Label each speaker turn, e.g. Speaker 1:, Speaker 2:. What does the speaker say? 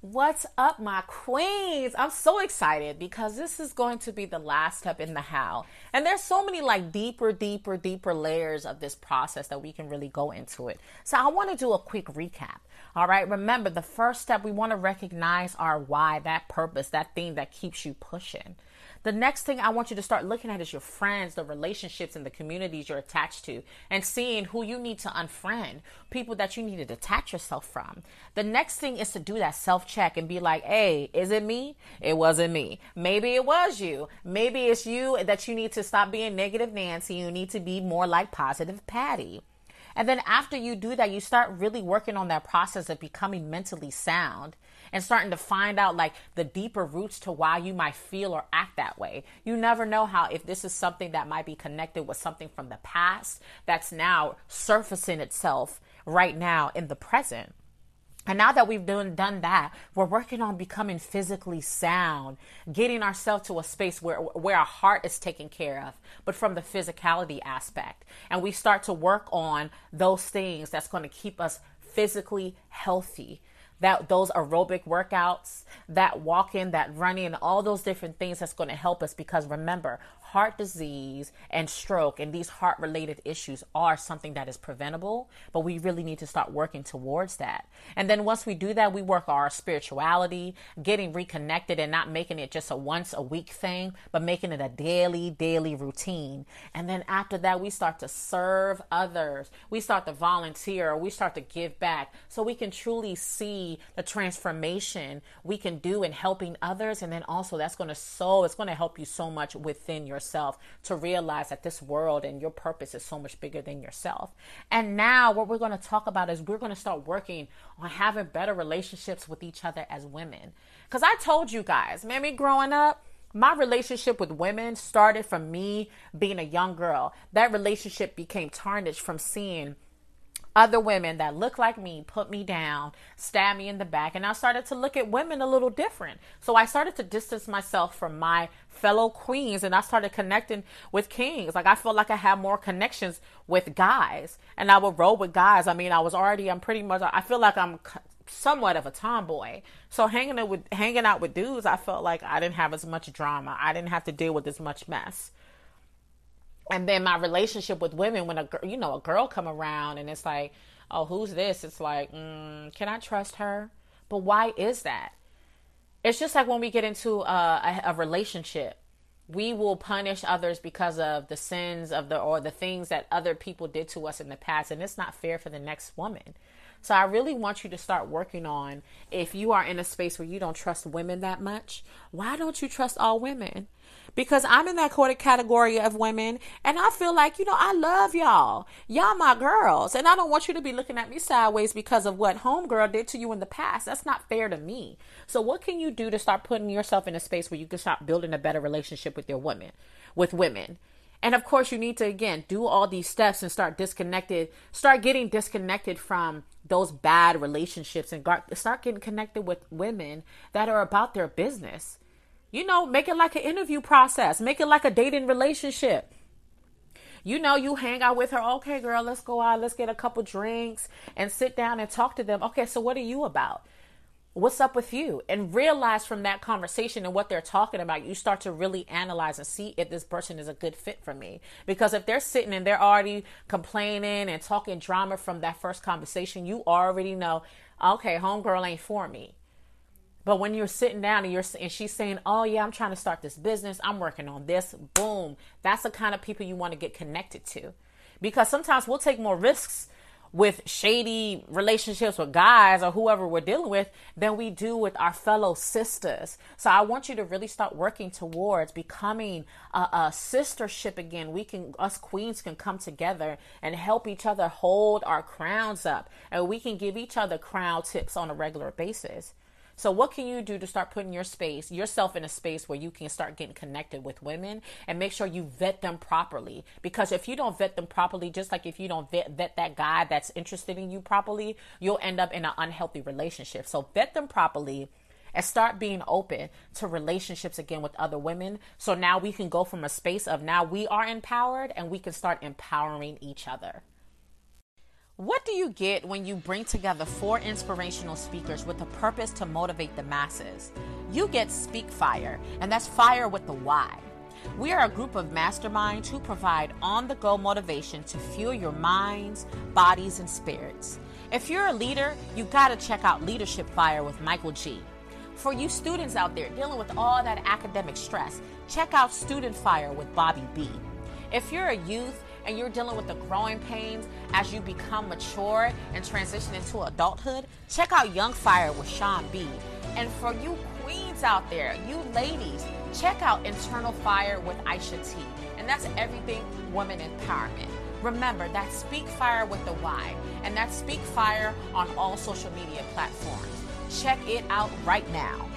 Speaker 1: What's up, my queens? I'm so excited because this is going to be the last step in the how. And there's so many like deeper, deeper, deeper layers of this process that we can really go into it. So I want to do a quick recap. All right. Remember, the first step, we want to recognize our why, that purpose, that thing that keeps you pushing. The next thing I want you to start looking at is your friends, the relationships, and the communities you're attached to, and seeing who you need to unfriend, people that you need to detach yourself from. The next thing is to do that self check and be like, hey, is it me? It wasn't me. Maybe it was you. Maybe it's you that you need to stop being negative Nancy. You need to be more like positive Patty. And then after you do that, you start really working on that process of becoming mentally sound and starting to find out like the deeper roots to why you might feel or act that way. You never know how, if this is something that might be connected with something from the past that's now surfacing itself right now in the present. And now that we've done, done that, we're working on becoming physically sound, getting ourselves to a space where, where our heart is taken care of, but from the physicality aspect. And we start to work on those things that's going to keep us physically healthy that those aerobic workouts, that walking, that running, all those different things that's going to help us because remember, heart disease and stroke and these heart related issues are something that is preventable, but we really need to start working towards that. And then once we do that, we work our spirituality, getting reconnected and not making it just a once a week thing, but making it a daily, daily routine. And then after that, we start to serve others. We start to volunteer, we start to give back so we can truly see the transformation we can do in helping others. And then also that's going to so, it's going to help you so much within your yourself to realize that this world and your purpose is so much bigger than yourself. And now, what we're going to talk about is we're going to start working on having better relationships with each other as women. Because I told you guys, man, growing up, my relationship with women started from me being a young girl. That relationship became tarnished from seeing other women that look like me put me down, stab me in the back, and I started to look at women a little different. So I started to distance myself from my fellow queens and I started connecting with kings. Like I felt like I had more connections with guys and I would roll with guys. I mean, I was already, I'm pretty much, I feel like I'm somewhat of a tomboy. So hanging out with, hanging out with dudes, I felt like I didn't have as much drama. I didn't have to deal with as much mess and then my relationship with women when a you know a girl come around and it's like oh who's this? It's like mm, can i trust her? But why is that? It's just like when we get into a, a, a relationship we will punish others because of the sins of the or the things that other people did to us in the past and it's not fair for the next woman. So I really want you to start working on if you are in a space where you don't trust women that much, why don't you trust all women? Because I'm in that category of women and I feel like, you know, I love y'all. Y'all my girls. And I don't want you to be looking at me sideways because of what homegirl did to you in the past. That's not fair to me. So what can you do to start putting yourself in a space where you can start building a better relationship with your women, with women? And of course, you need to again do all these steps and start disconnected, start getting disconnected from those bad relationships and start getting connected with women that are about their business. You know, make it like an interview process, make it like a dating relationship. You know, you hang out with her. Okay, girl, let's go out, let's get a couple drinks and sit down and talk to them. Okay, so what are you about? What's up with you? And realize from that conversation and what they're talking about, you start to really analyze and see if this person is a good fit for me. Because if they're sitting and they're already complaining and talking drama from that first conversation, you already know, okay, homegirl ain't for me. But when you're sitting down and you're and she's saying, "Oh yeah, I'm trying to start this business. I'm working on this." Boom. That's the kind of people you want to get connected to. Because sometimes we'll take more risks with shady relationships with guys or whoever we're dealing with than we do with our fellow sisters. So I want you to really start working towards becoming a, a, sistership again. We can, us queens can come together and help each other hold our crowns up and we can give each other crown tips on a regular basis. So what can you do to start putting your space, yourself in a space where you can start getting connected with women and make sure you vet them properly? Because if you don't vet them properly, just like if you don't vet, vet that guy that's interested in you properly, you'll end up in an unhealthy relationship. So vet them properly and start being open to relationships again with other women. So now we can go from a space of now we are empowered and we can start empowering each other. What do you get when you bring together four inspirational speakers with a purpose to motivate the masses? You get Speak Fire, and that's fire with the Y. We are a group of masterminds who provide on the go motivation to fuel your minds, bodies, and spirits. If you're a leader, you got to check out Leadership Fire with Michael G. For you students out there dealing with all that academic stress, check out Student Fire with Bobby B. If you're a youth and you're dealing with the growing pains as you become mature and transition into adulthood, check out Young Fire with Sean B. And for you queens out there, you ladies, check out Internal Fire with Aisha T. And that's everything woman empowerment. Remember, that Speak Fire with the Y, and that Speak Fire on all social media platforms. Check it out right now.